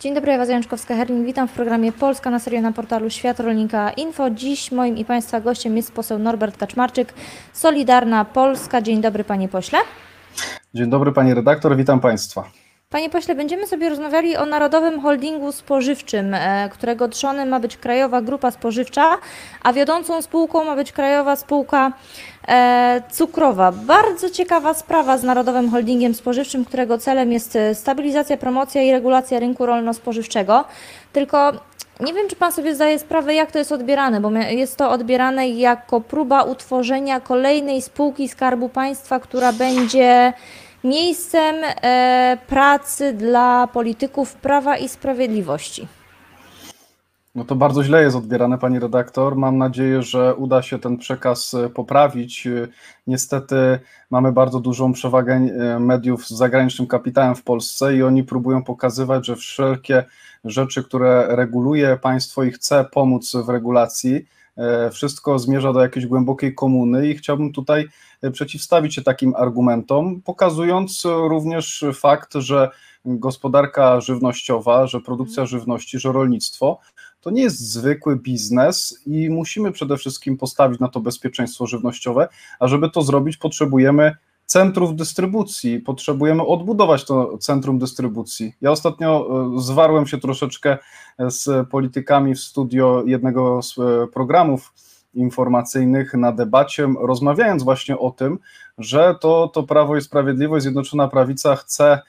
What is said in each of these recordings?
Dzień dobry, Ewa Zajączkowska-Herling. Witam w programie Polska na serio na portalu Świat Rolnika Info. Dziś moim i Państwa gościem jest poseł Norbert Kaczmarczyk, Solidarna Polska. Dzień dobry, panie pośle. Dzień dobry, pani redaktor, witam Państwa. Panie pośle, będziemy sobie rozmawiali o Narodowym Holdingu Spożywczym, e, którego trzonem ma być Krajowa Grupa Spożywcza, a wiodącą spółką ma być Krajowa Spółka e, Cukrowa. Bardzo ciekawa sprawa z Narodowym Holdingiem Spożywczym, którego celem jest e, stabilizacja, promocja i regulacja rynku rolno-spożywczego. Tylko nie wiem, czy Pan sobie zdaje sprawę, jak to jest odbierane, bo jest to odbierane jako próba utworzenia kolejnej spółki Skarbu Państwa, która będzie miejscem e, pracy dla polityków Prawa i Sprawiedliwości. No to bardzo źle jest odbierane, pani redaktor. Mam nadzieję, że uda się ten przekaz e, poprawić. E, niestety mamy bardzo dużą przewagę mediów z zagranicznym kapitałem w Polsce i oni próbują pokazywać, że wszelkie rzeczy, które reguluje państwo i chce pomóc w regulacji, wszystko zmierza do jakiejś głębokiej komuny i chciałbym tutaj przeciwstawić się takim argumentom, pokazując również fakt, że gospodarka żywnościowa, że produkcja żywności, że rolnictwo to nie jest zwykły biznes i musimy przede wszystkim postawić na to bezpieczeństwo żywnościowe, a żeby to zrobić, potrzebujemy centrów dystrybucji, potrzebujemy odbudować to centrum dystrybucji. Ja ostatnio e, zwarłem się troszeczkę z politykami w studio jednego z e, programów informacyjnych na debacie, rozmawiając właśnie o tym, że to, to Prawo i Sprawiedliwość, Zjednoczona Prawica chce e,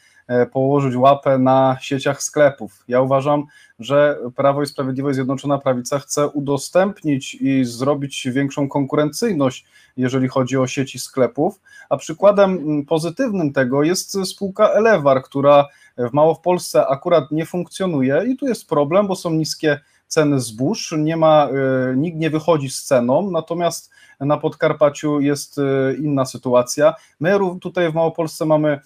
położyć łapę na sieciach sklepów. Ja uważam, że Prawo i Sprawiedliwość, Zjednoczona Prawica chce udostępnić i zrobić większą konkurencyjność, jeżeli chodzi o sieci sklepów, a przykładem pozytywnym tego jest spółka Elewar, która w Małopolsce akurat nie funkcjonuje i tu jest problem, bo są niskie ceny zbóż, nie ma, e, nikt nie wychodzi z ceną, natomiast na Podkarpaciu jest e, inna sytuacja. My tutaj w Małopolsce mamy e,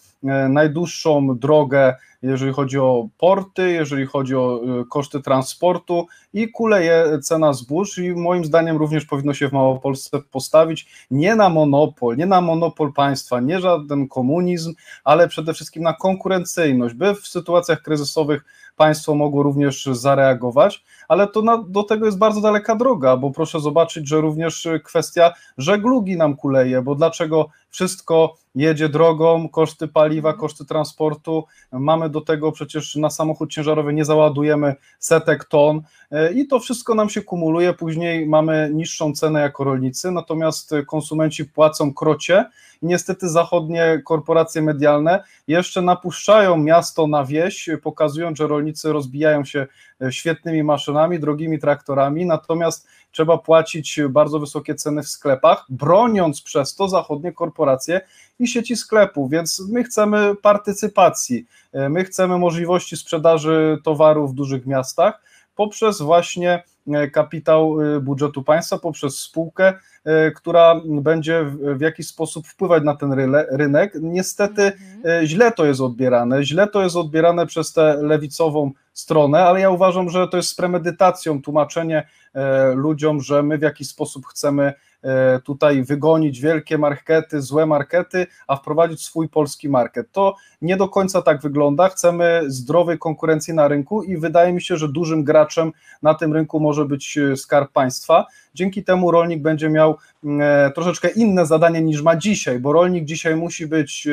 najdłuższą drogę, jeżeli chodzi o porty, jeżeli chodzi o koszty transportu i kuleje cena zbóż i moim zdaniem również powinno się w Małopolsce postawić nie na monopol, nie na monopol państwa, nie żaden komunizm, ale przede wszystkim na konkurencyjność, by w sytuacjach kryzysowych państwo mogło również zareagować, ale to na, do tego jest bardzo daleka droga, bo proszę zobaczyć, że również kwestia żeglugi nam kuleje, bo dlaczego wszystko jedzie drogą, koszty paliwa, koszty transportu, mamy do tego przecież na samochód ciężarowy nie załadujemy setek ton e, i to wszystko nam się kumuluje, później mamy niższą cenę jako rolnicy, natomiast konsumenci płacą krocie i niestety zachodnie korporacje medialne jeszcze napuszczają miasto na wieś, pokazując, że rolnicy rozbijają się e, świetnymi maszynami, drogimi traktorami, natomiast trzeba płacić bardzo wysokie ceny w sklepach, broniąc przez to zachodnie korporacje i sieci sklepów, więc my chcemy partycypacji, e, my chcemy możliwości sprzedaży towarów w dużych miastach poprzez właśnie kapitał budżetu państwa, poprzez spółkę, E, która będzie w jakiś sposób wpływać na ten rynek. Niestety mhm. e, źle to jest odbierane, źle to jest odbierane przez tę lewicową stronę, ale ja uważam, że to jest z premedytacją tłumaczenie e, ludziom, że my w jakiś sposób chcemy E, tutaj wygonić wielkie markety, złe markety, a wprowadzić swój polski market. To nie do końca tak wygląda. Chcemy zdrowej konkurencji na rynku i wydaje mi się, że dużym graczem na tym rynku może być e, skarb państwa. Dzięki temu rolnik będzie miał e, troszeczkę inne zadanie niż ma dzisiaj, bo rolnik dzisiaj musi być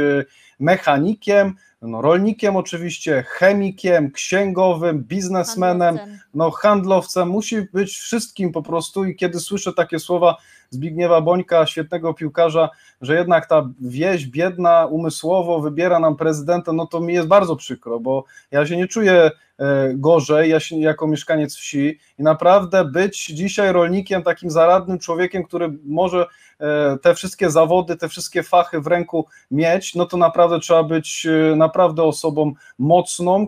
mechanikiem, no, rolnikiem oczywiście, chemikiem, księgowym, biznesmenem, handlowcem. No handlowcem, musi być wszystkim po prostu i kiedy słyszę takie słowa Zbigniewa Bońka, świetnego piłkarza, że jednak ta wieś biedna umysłowo wybiera nam prezydenta, no to mi jest bardzo przykro, bo ja się nie czuję E, gorzej ja się, jako mieszkaniec wsi i naprawdę być dzisiaj rolnikiem, takim zaradnym człowiekiem, który może e, te wszystkie zawody, te wszystkie fachy w ręku mieć, no to naprawdę trzeba być e, naprawdę osobą mocną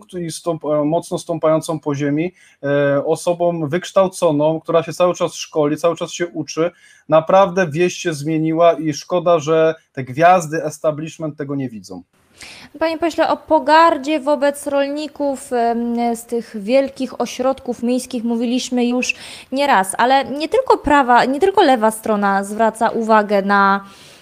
mocno stąpającą po ziemi, osobą wykształconą, która się cały czas szkoli, cały czas się uczy. Naprawdę wieś się zmieniła i szkoda, że te gwiazdy establishment tego nie widzą. Panie pośle, o pogardzie wobec rolników z tych wielkich ośrodków miejskich mówiliśmy już nieraz, ale nie tylko prawa, nie tylko lewa strona zwraca uwagę na e,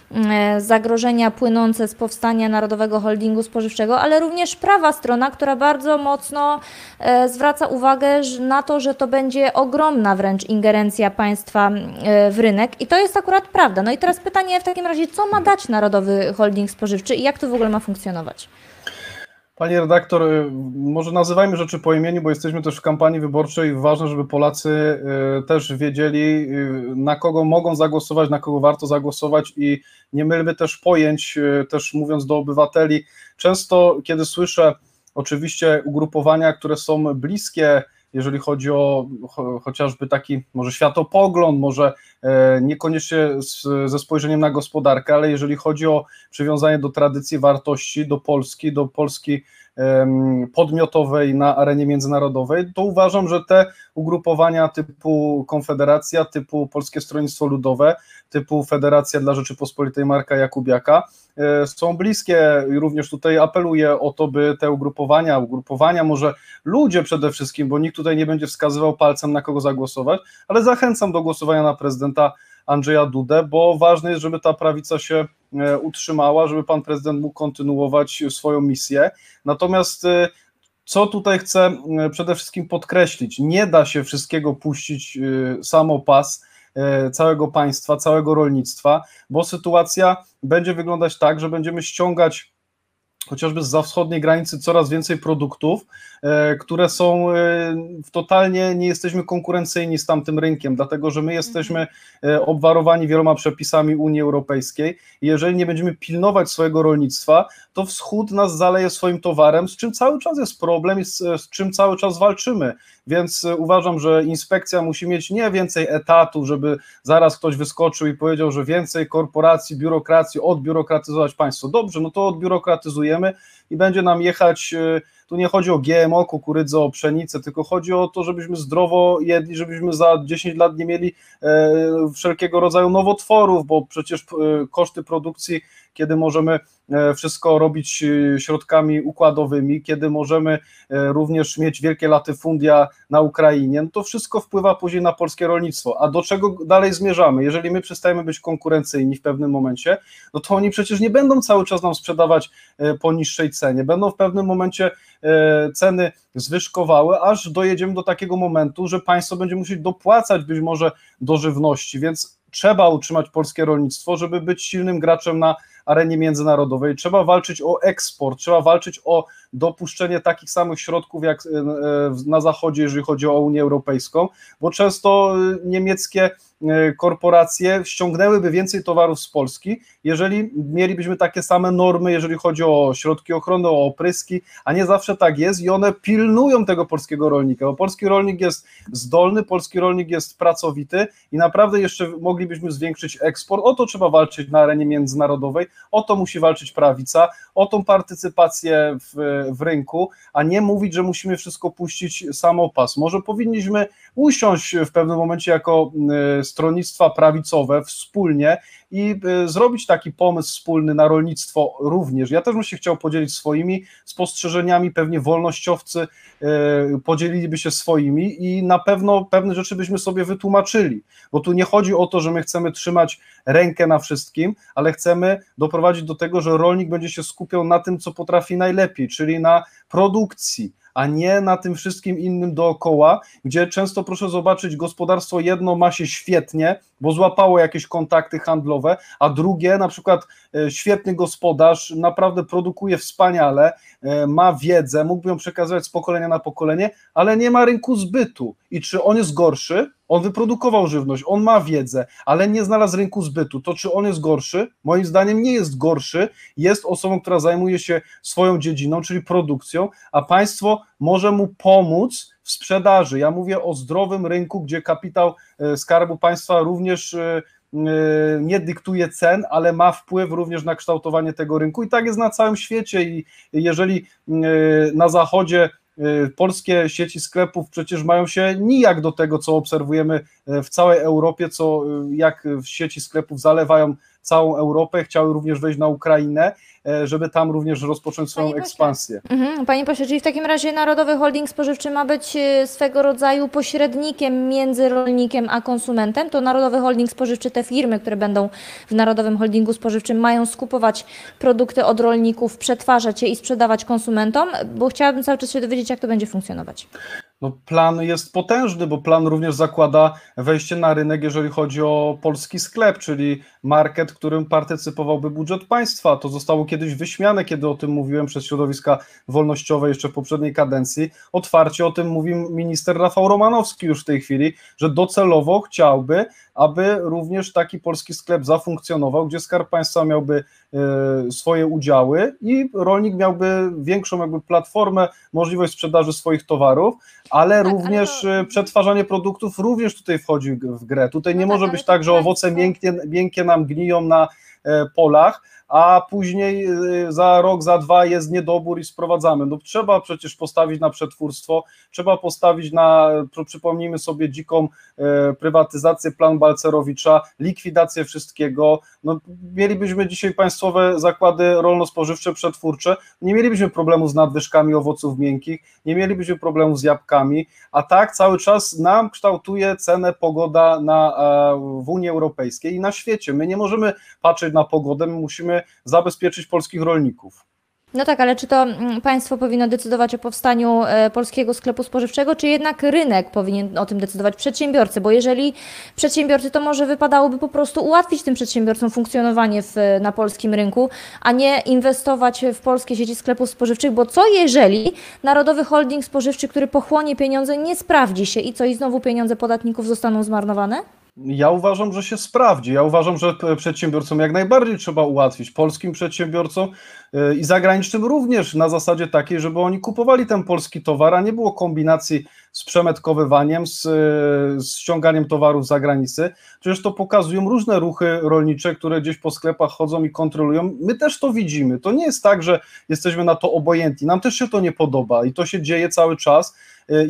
zagrożenia płynące z powstania Narodowego Holdingu Spożywczego, ale również prawa strona, która bardzo mocno e, zwraca uwagę na to, że to będzie ogromna wręcz ingerencja państwa w rynek i to jest akurat prawda. No i teraz pytanie w takim razie, co ma dać Narodowy Holding Spożywczy i jak to w ogóle ma funkcjonować? Panie redaktor, y, może nazywajmy rzeczy po imieniu, bo jesteśmy też w kampanii wyborczej. Ważne, żeby Polacy y, też wiedzieli, y, na kogo mogą zagłosować, na kogo warto zagłosować i nie mylmy też pojęć, też mówiąc do obywateli. Często, kiedy słyszę oczywiście ugrupowania, które są bliskie jeżeli chodzi o chociażby taki może światopogląd, może e, niekoniecznie ze spojrzeniem na gospodarkę, ale jeżeli chodzi o przywiązanie do tradycji, wartości, do Polski, do Polski podmiotowej na arenie międzynarodowej, to uważam, że te ugrupowania typu Konfederacja, typu Polskie Stronnictwo Ludowe, typu Federacja dla Rzeczypospolitej Marka Jakubiaka e, są bliskie również tutaj apeluję o to, by te ugrupowania, ugrupowania może ludzie przede wszystkim, bo nikt tutaj nie będzie wskazywał palcem na kogo zagłosować, ale zachęcam do głosowania na prezydenta Andrzeja Dudę, bo ważne jest, żeby ta prawica się e, utrzymała, żeby pan prezydent mógł kontynuować swoją misję. Natomiast e, co tutaj chcę e, przede wszystkim podkreślić, nie da się wszystkiego puścić samopas całego państwa, całego rolnictwa, bo sytuacja będzie wyglądać tak, że będziemy ściągać chociażby z wschodniej granicy coraz więcej produktów, e, które są e, totalnie nie jesteśmy konkurencyjni z tamtym rynkiem, dlatego że my jesteśmy e, obwarowani wieloma przepisami Unii Europejskiej jeżeli nie będziemy pilnować swojego rolnictwa, to wschód nas zaleje swoim towarem, z czym cały czas jest problem i z, z czym cały czas walczymy. Więc uważam, że inspekcja musi mieć nie więcej etatów, żeby zaraz ktoś wyskoczył i powiedział, że więcej korporacji, biurokracji, odbiurokratyzować państwo. Dobrze, no to odbiurokratyzujemy i będzie nam jechać. Y, tu nie chodzi o GMO, kukurydzę, o pszenicę, tylko chodzi o to, żebyśmy zdrowo jedli, żebyśmy za 10 lat nie mieli e, wszelkiego rodzaju nowotworów, bo przecież e, koszty produkcji, kiedy możemy E, wszystko robić e, środkami układowymi, kiedy możemy e, również mieć wielkie latyfundia na Ukrainie, no to wszystko wpływa później na polskie rolnictwo. A do czego dalej zmierzamy? Jeżeli my przestajemy być konkurencyjni w pewnym momencie, no to oni przecież nie będą cały czas nam sprzedawać po niższej cenie, będą w pewnym momencie ceny zwyżkowały, aż dojedziemy do takiego momentu, że państwo będzie musieć dopłacać być może do żywności, więc trzeba utrzymać polskie rolnictwo, żeby być silnym graczem na arenie międzynarodowej. Trzeba walczyć o eksport, trzeba walczyć o dopuszczenie takich samych środków jak e, na Zachodzie, jeżeli chodzi o Unię Europejską, bo często e, niemieckie korporacje ściągnęłyby więcej towarów z Polski, jeżeli mielibyśmy takie same normy, jeżeli chodzi o środki ochrony, o opryski, a nie zawsze tak jest i one pilnują tego polskiego rolnika, bo polski rolnik jest zdolny, polski rolnik jest pracowity i naprawdę jeszcze moglibyśmy zwiększyć eksport. O to trzeba walczyć na arenie międzynarodowej, o to musi walczyć prawica, o tą partycypację w, w rynku, a nie mówić, że musimy wszystko puścić samopas. Może powinniśmy usiąść w pewnym momencie jako y, stronnictwa prawicowe wspólnie i y, zrobić taki pomysł wspólny na rolnictwo również. Ja też bym się chciał podzielić swoimi spostrzeżeniami, pewnie wolnościowcy y, podzieliliby się swoimi i na pewno pewne rzeczy byśmy sobie wytłumaczyli, bo tu nie chodzi o to, że my chcemy trzymać rękę na wszystkim, ale chcemy doprowadzić do tego, że rolnik będzie się skupiał na tym, co potrafi najlepiej, czyli na produkcji, a nie na tym wszystkim innym dookoła, gdzie często proszę zobaczyć, gospodarstwo jedno ma się świetnie, bo złapało jakieś kontakty handlowe, a drugie, na przykład e, świetny gospodarz, naprawdę produkuje wspaniale, e, ma wiedzę, mógłby ją przekazywać z pokolenia na pokolenie, ale nie ma rynku zbytu. I czy on jest gorszy? On wyprodukował żywność, on ma wiedzę, ale nie znalazł rynku zbytu. To czy on jest gorszy? Moim zdaniem nie jest gorszy. Jest osobą, która zajmuje się swoją dziedziną, czyli produkcją, a państwo może mu pomóc w sprzedaży. Ja mówię o zdrowym rynku, gdzie kapitał e, Skarbu Państwa również e, e, nie dyktuje cen, ale ma wpływ również na kształtowanie tego rynku. I tak jest na całym świecie. I jeżeli na zachodzie polskie sieci sklepów przecież mają się nijak do tego, co obserwujemy w całej Europie, co jak sieci sklepów zalewają całą Europę, chciały również wejść na Ukrainę, żeby tam również rozpocząć swoją Panie ekspansję. Mhm, Panie pośle, czyli w takim razie Narodowy Holding Spożywczy ma być e, swego rodzaju pośrednikiem między rolnikiem a konsumentem. To Narodowy Holding Spożywczy, te firmy, które będą w Narodowym Holdingu Spożywczym, mają skupować produkty od rolników, przetwarzać je i sprzedawać konsumentom, bo chciałabym cały czas się dowiedzieć, jak to będzie funkcjonować. No, plan jest potężny, bo plan również zakłada wejście na rynek, jeżeli chodzi o polski sklep, czyli market, którym partycypowałby budżet państwa. To zostało kiedyś wyśmiane, kiedy o tym mówiłem przez środowiska wolnościowe jeszcze w poprzedniej kadencji. Otwarcie o tym mówi minister Rafał Romanowski już w tej chwili, że docelowo chciałby, aby również taki polski sklep zafunkcjonował, gdzie Skarb Państwa miałby e, swoje udziały i rolnik miałby większą jakby platformę, możliwość sprzedaży swoich towarów, ale ale również to- e, przetwarzanie produktów również tutaj wchodzi w grę. Tutaj No nie tak, może ale być tak, że owoce miękkie, miękkie nam gniją na e, polach, a później e, za rok, za dwa jest niedobór i sprowadzamy. No trzeba przecież postawić na przetwórstwo, trzeba postawić na, przypomnijmy sobie dziką e, prywatyzację, plan Balcerowicza, likwidację wszystkiego. No, mielibyśmy dzisiaj państwowe zakłady rolno-spożywcze, przetwórcze, nie mielibyśmy problemu z nadwyżkami owoców miękkich, nie mielibyśmy problemu z jabłkami, a tak cały czas nam kształtuje cenę pogoda na, e, w Unii Europejskiej i na świecie. My nie możemy patrzeć na pogodę, my musimy zabezpieczyć polskich rolników. No tak, ale czy to mm, państwo powinno decydować o powstaniu e, polskiego sklepu spożywczego, czy jednak rynek powinien o tym decydować, przedsiębiorcy? Bo jeżeli przedsiębiorcy, to może wypadałoby po prostu ułatwić tym przedsiębiorcom funkcjonowanie w, na polskim rynku, a nie inwestować w polskie sieci sklepów spożywczych, bo co jeżeli Narodowy Holding Spożywczy, który pochłonie pieniądze, nie sprawdzi się i co, i znowu pieniądze podatników zostaną zmarnowane? Ja uważam, że się sprawdzi. Ja uważam, że przedsiębiorcom jak najbardziej trzeba ułatwić, polskim przedsiębiorcom y, i zagranicznym również na zasadzie takiej, żeby oni kupowali ten polski towar, a nie było kombinacji z przemetkowywaniem, z, y, z ściąganiem towarów z zagranicy. Przecież to pokazują różne ruchy rolnicze, które gdzieś po sklepach chodzą i kontrolują. My też to widzimy. To nie jest tak, że jesteśmy na to obojętni. Nam też się to nie podoba i to się dzieje cały czas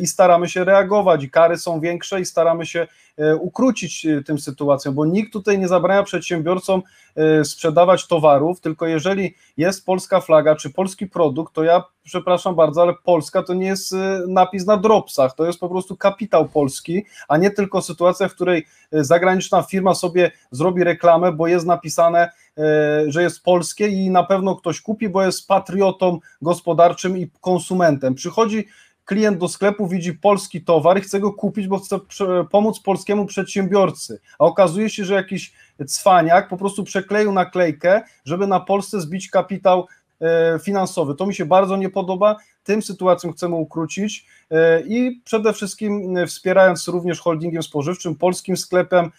i staramy się reagować. I kary są większe i staramy się e, ukrócić e, tym sytuacjom, bo nikt tutaj nie zabrania przedsiębiorcom e, sprzedawać towarów, tylko jeżeli jest polska flaga czy polski produkt, to ja przepraszam bardzo, ale Polska to nie jest e, napis na dropsach, to jest po prostu kapitał polski, a nie tylko sytuacja, w której e, zagraniczna firma sobie zrobi reklamę, bo jest napisane, e, że jest polskie i na pewno ktoś kupi, bo jest patriotą gospodarczym i konsumentem. Przychodzi klient do sklepu widzi polski towar i chce go kupić, bo chce pomóc polskiemu przedsiębiorcy, a okazuje się, że jakiś cwaniak po prostu przekleił naklejkę, żeby na Polsce zbić kapitał e, finansowy. To mi się bardzo nie podoba, tym sytuacją chcemy ukrócić. E, i przede wszystkim e, wspierając również holdingiem spożywczym, polskim sklepem,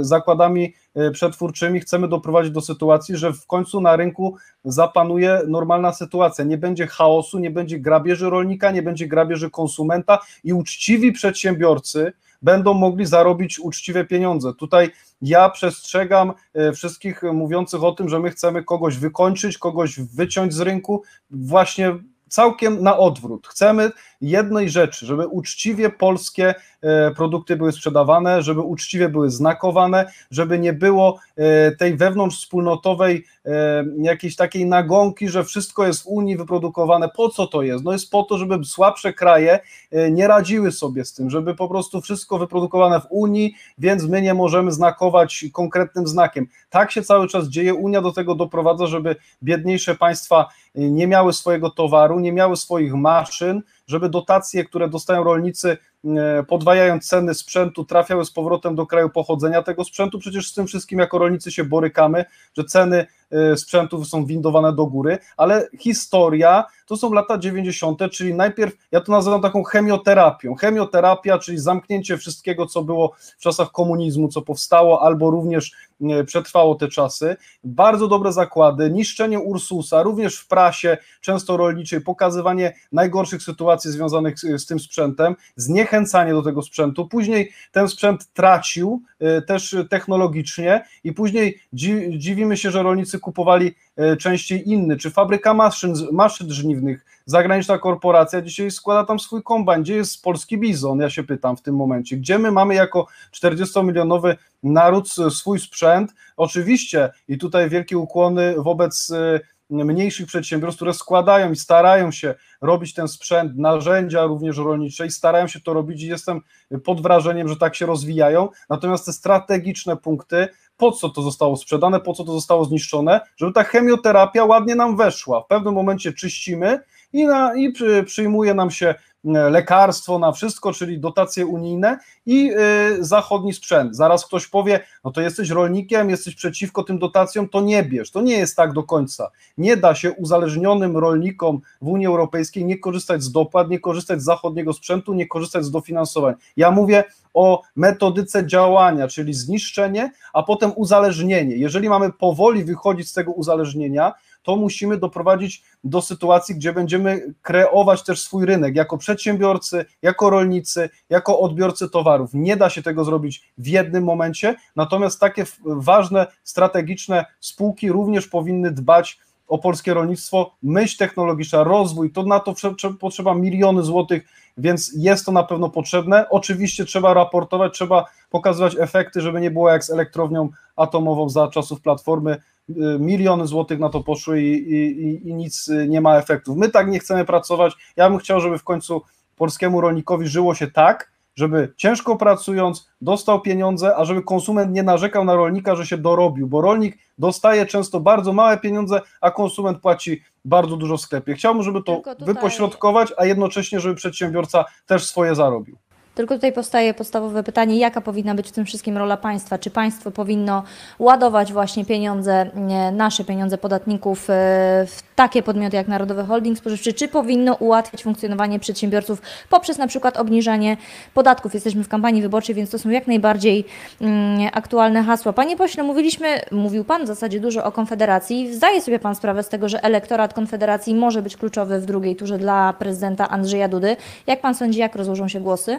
zakładami przetwórczymi, chcemy doprowadzić do sytuacji, że w końcu na rynku zapanuje normalna sytuacja. Nie będzie chaosu, nie będzie grabieży rolnika, nie będzie grabieży konsumenta i uczciwi przedsiębiorcy będą mogli zarobić uczciwe pieniądze. Tutaj ja przestrzegam e, wszystkich mówiących o tym, że my chcemy kogoś wykończyć, kogoś wyciąć z rynku, właśnie całkiem na odwrót. Chcemy jednej rzeczy, żeby uczciwie polskie e, produkty były sprzedawane, żeby uczciwie były znakowane, żeby nie było e, tej wewnątrz wspólnotowej e, jakiejś takiej nagonki, że wszystko jest w Unii wyprodukowane. Po co to jest? No jest po to, żeby słabsze kraje nie radziły sobie z tym, żeby po prostu wszystko wyprodukowane w Unii, więc my nie możemy znakować konkretnym znakiem. Tak się cały czas dzieje. Unia do tego doprowadza, żeby biedniejsze państwa nie miały swojego towaru, nie miały swoich maszyn, żeby dotacje, które dostają rolnicy, e, podwajając ceny sprzętu, trafiały z powrotem do kraju pochodzenia tego sprzętu. Przecież z tym wszystkim jako rolnicy się borykamy, że ceny sprzętów są windowane do góry, ale historia to są lata 90., czyli najpierw, ja to nazywam taką chemioterapią. Chemioterapia, czyli zamknięcie wszystkiego, co było w czasach komunizmu, co powstało, albo również e, przetrwało te czasy. Bardzo dobre zakłady, niszczenie Ursusa, również w prasie, często rolniczej, pokazywanie najgorszych sytuacji związanych z, z tym sprzętem, zniechęcanie do tego sprzętu. Później ten sprzęt tracił e, też technologicznie i później dzi, dziwimy się, że rolnicy kupowali e, częściej inny, czy fabryka maszyn, maszyn żniwnych, zagraniczna korporacja dzisiaj składa tam swój kombajn, gdzie jest polski bizon, ja się pytam w tym momencie, gdzie my mamy jako 40-milionowy naród swój sprzęt, oczywiście i tutaj wielkie ukłony wobec mniejszych przedsiębiorstw, które składają i starają się robić ten sprzęt, narzędzia również rolnicze i starają się to robić i jestem pod wrażeniem, że tak się rozwijają. Natomiast te strategiczne punkty, po co to zostało sprzedane, po co to zostało zniszczone, żeby ta chemioterapia ładnie nam weszła. W pewnym momencie czyścimy i, na, i przy, przyjmuje nam się lekarstwo na wszystko, czyli dotacje unijne i e, zachodni sprzęt. Zaraz ktoś powie, no to jesteś rolnikiem, jesteś przeciwko tym dotacjom, to nie bierz. To nie jest tak do końca. Nie da się uzależnionym rolnikom w Unii Europejskiej nie korzystać z dopłat, nie korzystać z zachodniego sprzętu, nie korzystać z dofinansowań. Ja mówię o metodyce działania, czyli zniszczenie, a potem uzależnienie. Jeżeli mamy powoli wychodzić z tego uzależnienia, to musimy doprowadzić do sytuacji, gdzie będziemy kreować też swój rynek jako przedsiębiorcy, jako rolnicy, jako odbiorcy towarów. Nie da się tego zrobić w jednym momencie, natomiast takie ważne, strategiczne spółki również powinny dbać o polskie rolnictwo, myśl technologiczna, rozwój, to na to potrzeba miliony złotych, więc jest to na pewno potrzebne. Oczywiście trzeba raportować, trzeba pokazywać efekty, żeby nie było jak z elektrownią atomową za czasów Platformy, y, miliony złotych na to poszły i, i, i nic nie ma efektów. My tak nie chcemy pracować. Ja bym chciał, żeby w końcu polskiemu rolnikowi żyło się tak, żeby ciężko pracując dostał pieniądze, a żeby konsument nie narzekał na rolnika, że się dorobił, bo rolnik dostaje często bardzo małe pieniądze, a konsument płaci bardzo dużo w sklepie. Chciałbym, żeby to tutaj... wypośrodkować, a jednocześnie, żeby przedsiębiorca też swoje zarobił. Tylko tutaj powstaje podstawowe pytanie, jaka powinna być w tym wszystkim rola państwa? Czy państwo powinno ładować właśnie pieniądze, nasze pieniądze podatników e, w takie podmioty jak Narodowy Holding Spożywczy, czy powinno ułatwiać funkcjonowanie przedsiębiorców poprzez na przykład obniżanie podatków? Jesteśmy w kampanii wyborczej, więc to są jak najbardziej mm, aktualne hasła. Panie pośle, mówiliśmy, mówił Pan w zasadzie dużo o Konfederacji. Zdaje sobie Pan sprawę z tego, że elektorat Konfederacji może być kluczowy w drugiej turze dla prezydenta Andrzeja Dudy. Jak Pan sądzi, jak rozłożą się głosy?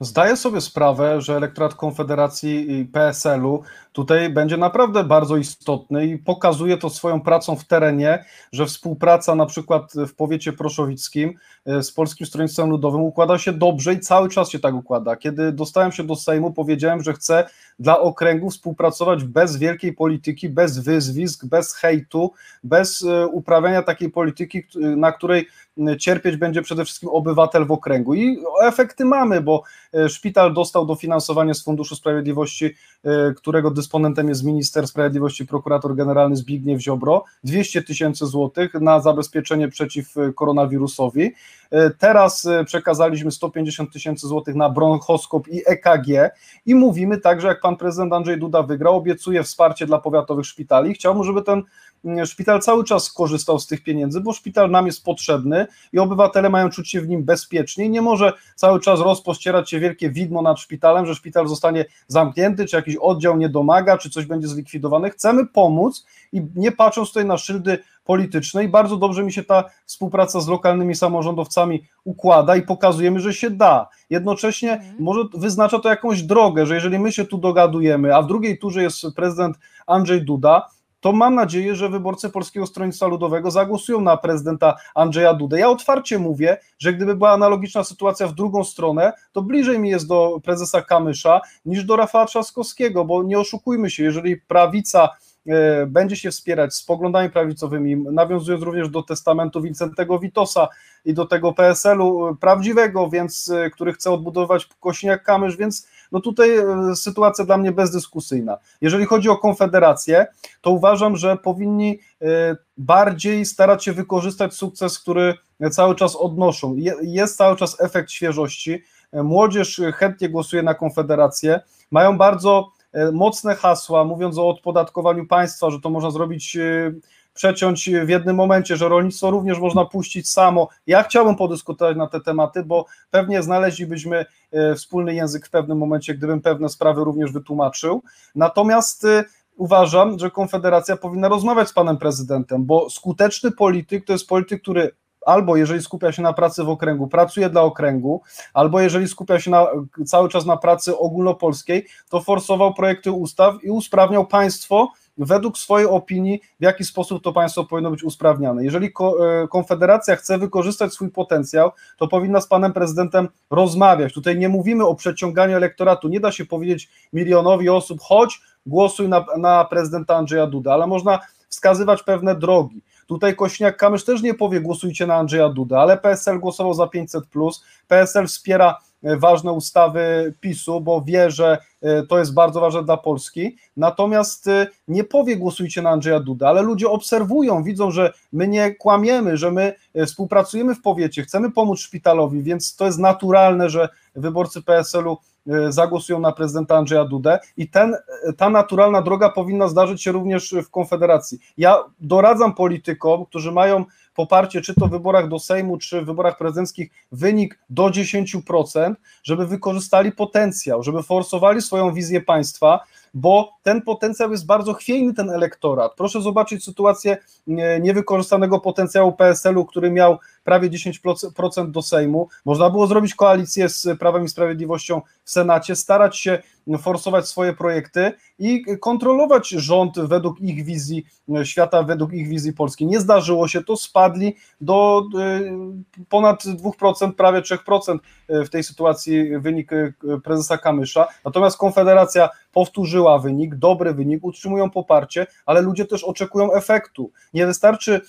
Zdaję sobie sprawę, że elektorat Konfederacji i PSL-u tutaj będzie naprawdę bardzo istotny i pokazuje to swoją pracą w terenie, że współpraca na przykład w powiecie proszowickim e, z Polskim Stronnictwem Ludowym układa się dobrze i cały czas się tak układa. Kiedy dostałem się do Sejmu, powiedziałem, że chcę dla okręgu współpracować bez wielkiej polityki, bez wyzwisk, bez hejtu, bez e, uprawiania takiej polityki, na której cierpieć będzie przede wszystkim obywatel w okręgu. I efekty mamy, bo szpital dostał dofinansowanie z Funduszu Sprawiedliwości, którego dysponentem jest minister sprawiedliwości, prokurator generalny Zbigniew Ziobro, 200 tysięcy złotych na zabezpieczenie przeciw koronawirusowi. E, teraz e, przekazaliśmy 150 tysięcy złotych na bronchoskop i EKG i mówimy także, jak pan prezydent Andrzej Duda wygrał, obiecuje wsparcie dla powiatowych szpitali. Chciałbym, żeby ten mm, szpital cały czas korzystał z tych pieniędzy, bo szpital nam jest potrzebny i obywatele mają czuć się w nim bezpiecznie. Nie może cały czas rozpościerać się wielkie widmo nad szpitalem, że szpital zostanie zamknięty, czy jakiś oddział nie domaga, czy coś będzie zlikwidowane. Chcemy pomóc i nie patrząc tutaj na szyldy politycznej. Bardzo dobrze mi się ta współpraca z lokalnymi samorządowcami układa i pokazujemy, że się da. Jednocześnie mhm. może wyznacza to jakąś drogę, że jeżeli my się tu dogadujemy, a w drugiej turze jest prezydent Andrzej Duda, to mam nadzieję, że wyborcy Polskiego Stronnictwa Ludowego zagłosują na prezydenta Andrzeja Dudę. Ja otwarcie mówię, że gdyby była analogiczna sytuacja w drugą stronę, to bliżej mi jest do prezesa Kamysza niż do Rafała Trzaskowskiego, bo nie oszukujmy się, jeżeli prawica będzie się wspierać z poglądami prawicowymi, nawiązując również do testamentu Wincentego Witosa i do tego PSL-u prawdziwego, więc e, który chce odbudować Kośniak-Kamysz, więc no tutaj e, sytuacja dla mnie bezdyskusyjna. Jeżeli chodzi o Konfederację, to uważam, że powinni bardziej starać się wykorzystać sukces, który cały czas odnoszą. Jest cały czas efekt świeżości. Młodzież chętnie głosuje na Konfederację. Mają bardzo E, mocne hasła, mówiąc o odpodatkowaniu państwa, że to można zrobić, e, przeciąć w jednym momencie, że rolnictwo również można puścić samo. Ja chciałbym podyskutować na te tematy, bo pewnie znaleźlibyśmy e, wspólny język w pewnym momencie, gdybym pewne sprawy również wytłumaczył. Natomiast uważam, że Konfederacja powinna rozmawiać z panem prezydentem, bo skuteczny polityk to jest polityk, który albo jeżeli skupia się na pracy w okręgu, pracuje dla okręgu, albo jeżeli skupia się na, cały czas na pracy ogólnopolskiej, to forsował projekty ustaw i usprawniał państwo według swojej opinii, w jaki sposób to państwo powinno być usprawniane. Jeżeli e, Konfederacja chce wykorzystać swój potencjał, to powinna z panem prezydentem rozmawiać. Tutaj nie mówimy o przeciąganiu elektoratu. Nie da się powiedzieć milionowi osób, chodź, głosuj na, na prezydenta Andrzeja Duda, ale można wskazywać pewne drogi. Tutaj Kośniak-Kamysz też nie powie głosujcie na Andrzeja Duda, ale PSL głosował za 500+, PSL wspiera e, ważne ustawy PiSu, bo wie, że e, to jest bardzo ważne dla Polski, natomiast e, nie powie głosujcie na Andrzeja Duda, ale ludzie obserwują, widzą, że my nie kłamiemy, że my współpracujemy w powiecie, chcemy pomóc szpitalowi, więc to jest naturalne, że wyborcy PSL-u zagłosują na prezydenta Andrzeja Dudę i ten, ta naturalna droga powinna zdarzyć się również w Konfederacji. Ja doradzam politykom, którzy mają poparcie, czy to w wyborach do Sejmu, czy w wyborach prezydenckich, wynik do 10%, żeby wykorzystali potencjał, żeby forsowali swoją wizję państwa, bo ten potencjał jest bardzo chwiejny, ten elektorat. Proszę zobaczyć sytuację niewykorzystanego potencjału PSL-u, który miał prawie 10% do Sejmu. Można było zrobić koalicję z Prawem i Sprawiedliwością w Senacie, starać się forsować swoje projekty i kontrolować rząd według ich wizji świata, według ich wizji Polski. Nie zdarzyło się to, spadli do y, ponad 2%, prawie 3% w tej sytuacji wynik prezesa Kamysza. Natomiast Konfederacja powtórzyła wynik, dobry wynik, utrzymują poparcie, ale ludzie też oczekują efektu. Nie wystarczy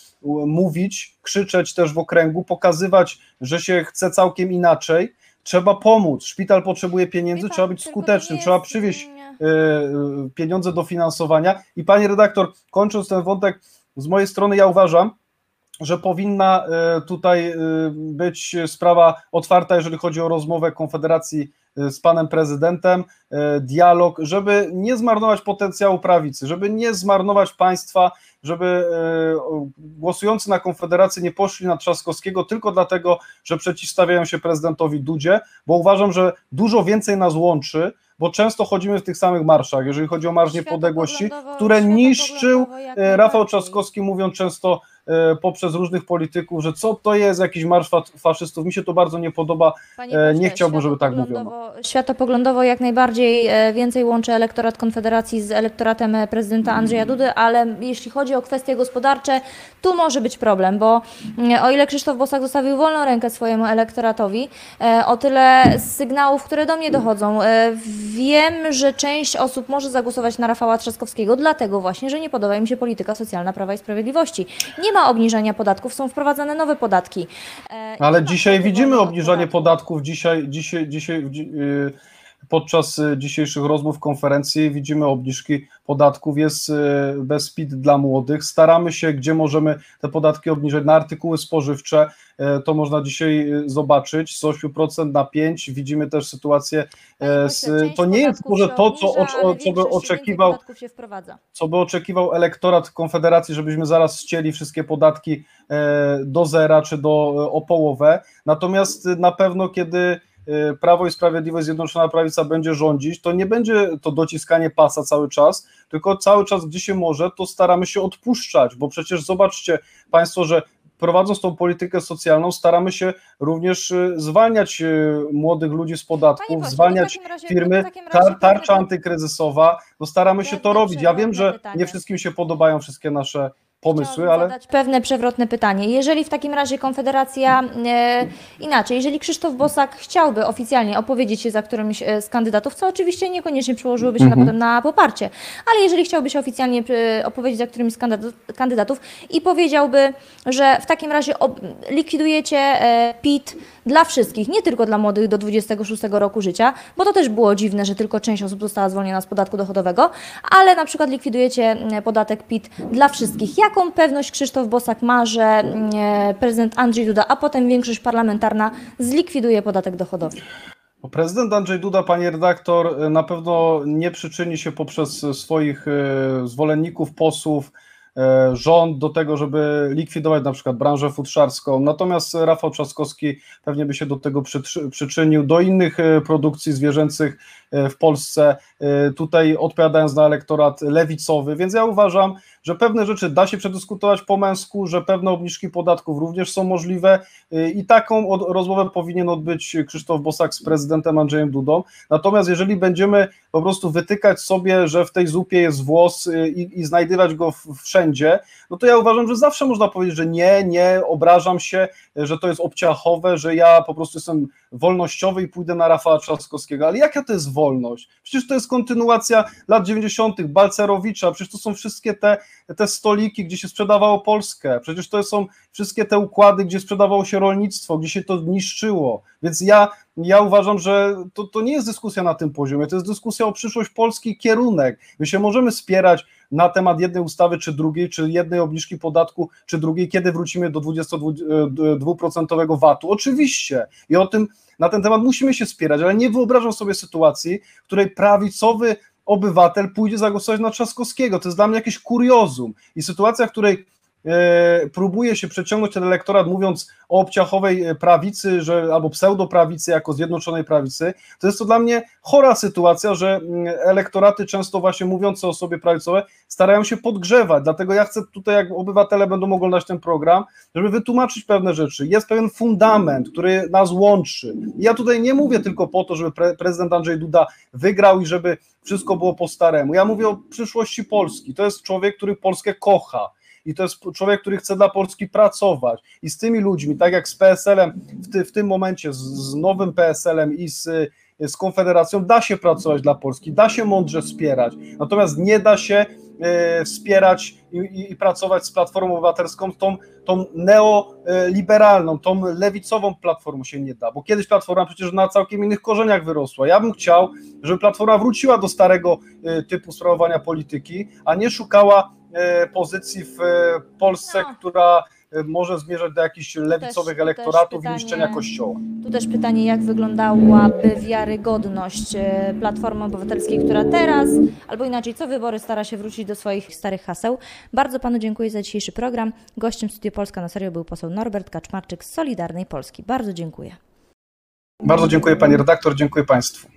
mówić, krzyczeć też w okręgu, pokazywać, że się chce całkiem inaczej. Trzeba pomóc. Szpital potrzebuje pieniędzy, trzeba być skutecznym, trzeba przywieźć y, y, pieniądze do finansowania. I pani redaktor, kończąc ten wątek, z mojej strony ja uważam, że powinna y, tutaj być sprawa otwarta, jeżeli chodzi o rozmowę Konfederacji z panem prezydentem, dialog, żeby nie zmarnować potencjału prawicy, żeby nie zmarnować państwa, żeby e, głosujący na Konfederację nie poszli na Trzaskowskiego tylko dlatego, że przeciwstawiają się prezydentowi Dudzie, bo uważam, że dużo więcej nas łączy, bo często chodzimy w tych samych marszach, jeżeli chodzi o Marsz Niepodległości, które niszczył e, Rafał Trzaskowski, mówiąc często E, poprzez różnych polityków, że co to jest jakiś marsz faszystów. Mi się to bardzo nie podoba. Panie nie chciałbym, żeby tak mówiono. Światopoglądowo jak najbardziej e, więcej łączy elektorat Konfederacji z elektoratem prezydenta Andrzeja Dudy, ale jeśli chodzi o kwestie gospodarcze, tu może być problem, bo mm, o ile Krzysztof Bosak zostawił wolną rękę swojemu elektoratowi, e, o tyle sygnałów, które do mnie dochodzą, wiem, że część osób może zagłosować na Rafała Trzaskowskiego, dlatego właśnie, że nie podoba im się polityka socjalna Prawa i Sprawiedliwości. Nie ma obniżania podatków, są wprowadzane nowe podatki. E, Ale dzisiaj widzimy obniżanie podatków, dzisiaj, dzisiaj, dzisiaj podczas y, dzisiejszych rozmów, konferencji widzimy obniżki podatków, jest y, bez PIT dla młodych. Staramy się, gdzie możemy te podatki obniżyć na artykuły spożywcze, to można dzisiaj zobaczyć z 8% na 5%. Widzimy też sytuację, z, to nie jest może to, co, co by oczekiwał, co by oczekiwał elektorat Konfederacji, żebyśmy zaraz ścieli wszystkie podatki do zera czy do o połowę. Natomiast na pewno, kiedy Y, Prawo i Sprawiedliwość, Zjednoczona Prawica będzie rządzić, to nie będzie to dociskanie pasa cały czas, tylko cały czas, gdzie się może, to staramy się odpuszczać, bo przecież zobaczcie Państwo, że prowadząc tą politykę socjalną, staramy się również y, zwalniać y, młodych ludzi z podatków, Panie zwalniać razie, firmy, tar tarcza antykryzysowa, no staramy się to robić. Ja wiem, że nie wszystkim się podobają wszystkie nasze pomysły, ale... zadać pewne przewrotne pytanie. Jeżeli w takim razie Konfederacja, e, inaczej, jeżeli Krzysztof Bosak chciałby oficjalnie opowiedzieć się za którymś e, z kandydatów, co oczywiście niekoniecznie przełożyłoby się mhm. na potem na poparcie, ale jeżeli chciałby się oficjalnie e, opowiedzieć za którymś z kandydatów i powiedziałby, że w takim razie likwidujecie e, PIT dla wszystkich, nie tylko dla młodych do 26 roku życia, bo to też było dziwne, że tylko część osób została zwolniona z podatku dochodowego, ale na przykład likwidujecie podatek PIT dla wszystkich. Jak jaką pewność Krzysztof Bosak ma, że mm, e, prezydent Andrzej Duda, a potem większość parlamentarna zlikwiduje podatek dochodowy? Prezydent Andrzej Duda, panie redaktor, na pewno nie przyczyni się poprzez swoich e, zwolenników, posłów, e, rząd do tego, żeby likwidować na przykład branżę futrzarską. Natomiast Rafał Trzaskowski pewnie by się do tego przyczynił, do innych produkcji zwierzęcych w Polsce, tutaj odpowiadając na elektorat lewicowy. Więc ja uważam, że pewne rzeczy da się przedyskutować po męsku, że pewne obniżki podatków również są możliwe y, i taką rozmowę powinien odbyć Krzysztof Bosak z prezydentem Andrzejem Dudą. Natomiast jeżeli będziemy po prostu wytykać sobie, że w tej zupie jest włos i, i znajdywać go wszędzie, no to ja uważam, że zawsze można powiedzieć, że nie, nie, obrażam się, że to jest obciachowe, że ja po prostu jestem wolnościowy i pójdę na Rafała Trzaskowskiego. Ale jaka to jest wolność? Przecież to jest kontynuacja lat 90., Balcerowicza, przecież to są wszystkie te te stoliki, gdzie się sprzedawało Polskę, przecież to są wszystkie te układy, gdzie sprzedawało się rolnictwo, gdzie się to niszczyło. Więc ja, ja uważam, że to, to nie jest dyskusja na tym poziomie, to jest dyskusja o przyszłość Polski, kierunek. My się możemy spierać na temat jednej ustawy czy drugiej, czy jednej obniżki podatku, czy drugiej, kiedy wrócimy do 22% VAT-u. Oczywiście. I o tym na ten temat musimy się spierać, ale nie wyobrażam sobie sytuacji, w której prawicowy obywatel pójdzie zagłosować na Trzaskowskiego. To jest dla mnie jakieś kuriozum. I sytuacja, w której E, próbuje się przeciągnąć ten elektorat, mówiąc o obciachowej e, prawicy, że, albo pseudoprawicy jako zjednoczonej prawicy, to jest to dla mnie chora sytuacja, że mm, elektoraty często właśnie mówiące o sobie prawicowe starają się podgrzewać, dlatego ja chcę tutaj, jak obywatele będą oglądać ten program, żeby wytłumaczyć pewne rzeczy. Jest pewien fundament, który nas łączy. ja tutaj nie mówię tylko po to, żeby pre prezydent Andrzej Duda wygrał i żeby wszystko było po staremu. Ja mówię o przyszłości Polski. To jest człowiek, który Polskę kocha i to jest człowiek, który chce dla Polski pracować i z tymi ludźmi, tak jak z PSL-em w, ty, w tym momencie, z, z nowym PSL-em i z, z Konfederacją, da się pracować dla Polski, da się mądrze wspierać, natomiast nie da się e, wspierać i, i, i, pracować z Platformą Obywatelską, tą, tą neoliberalną, tą lewicową Platformą się nie da, bo kiedyś Platforma przecież na całkiem innych korzeniach wyrosła. Ja bym chciał, żeby Platforma wróciła do starego e, typu sprawowania polityki, a nie szukała pozycji w e, Polsce, no. która e, może zmierzać do jakichś lewicowych też, elektoratów pytanie, i niszczenia kościoła. Tu też pytanie, jak wyglądałaby wiarygodność Platformy Obywatelskiej, która teraz, albo inaczej, co wybory stara się wrócić do swoich starych haseł. Bardzo panu dziękuję za dzisiejszy program. Gościem Studio Polska na serio był poseł Norbert Kaczmarczyk z Solidarnej Polski. Bardzo dziękuję. Bardzo dziękuję pani redaktor, dziękuję państwu.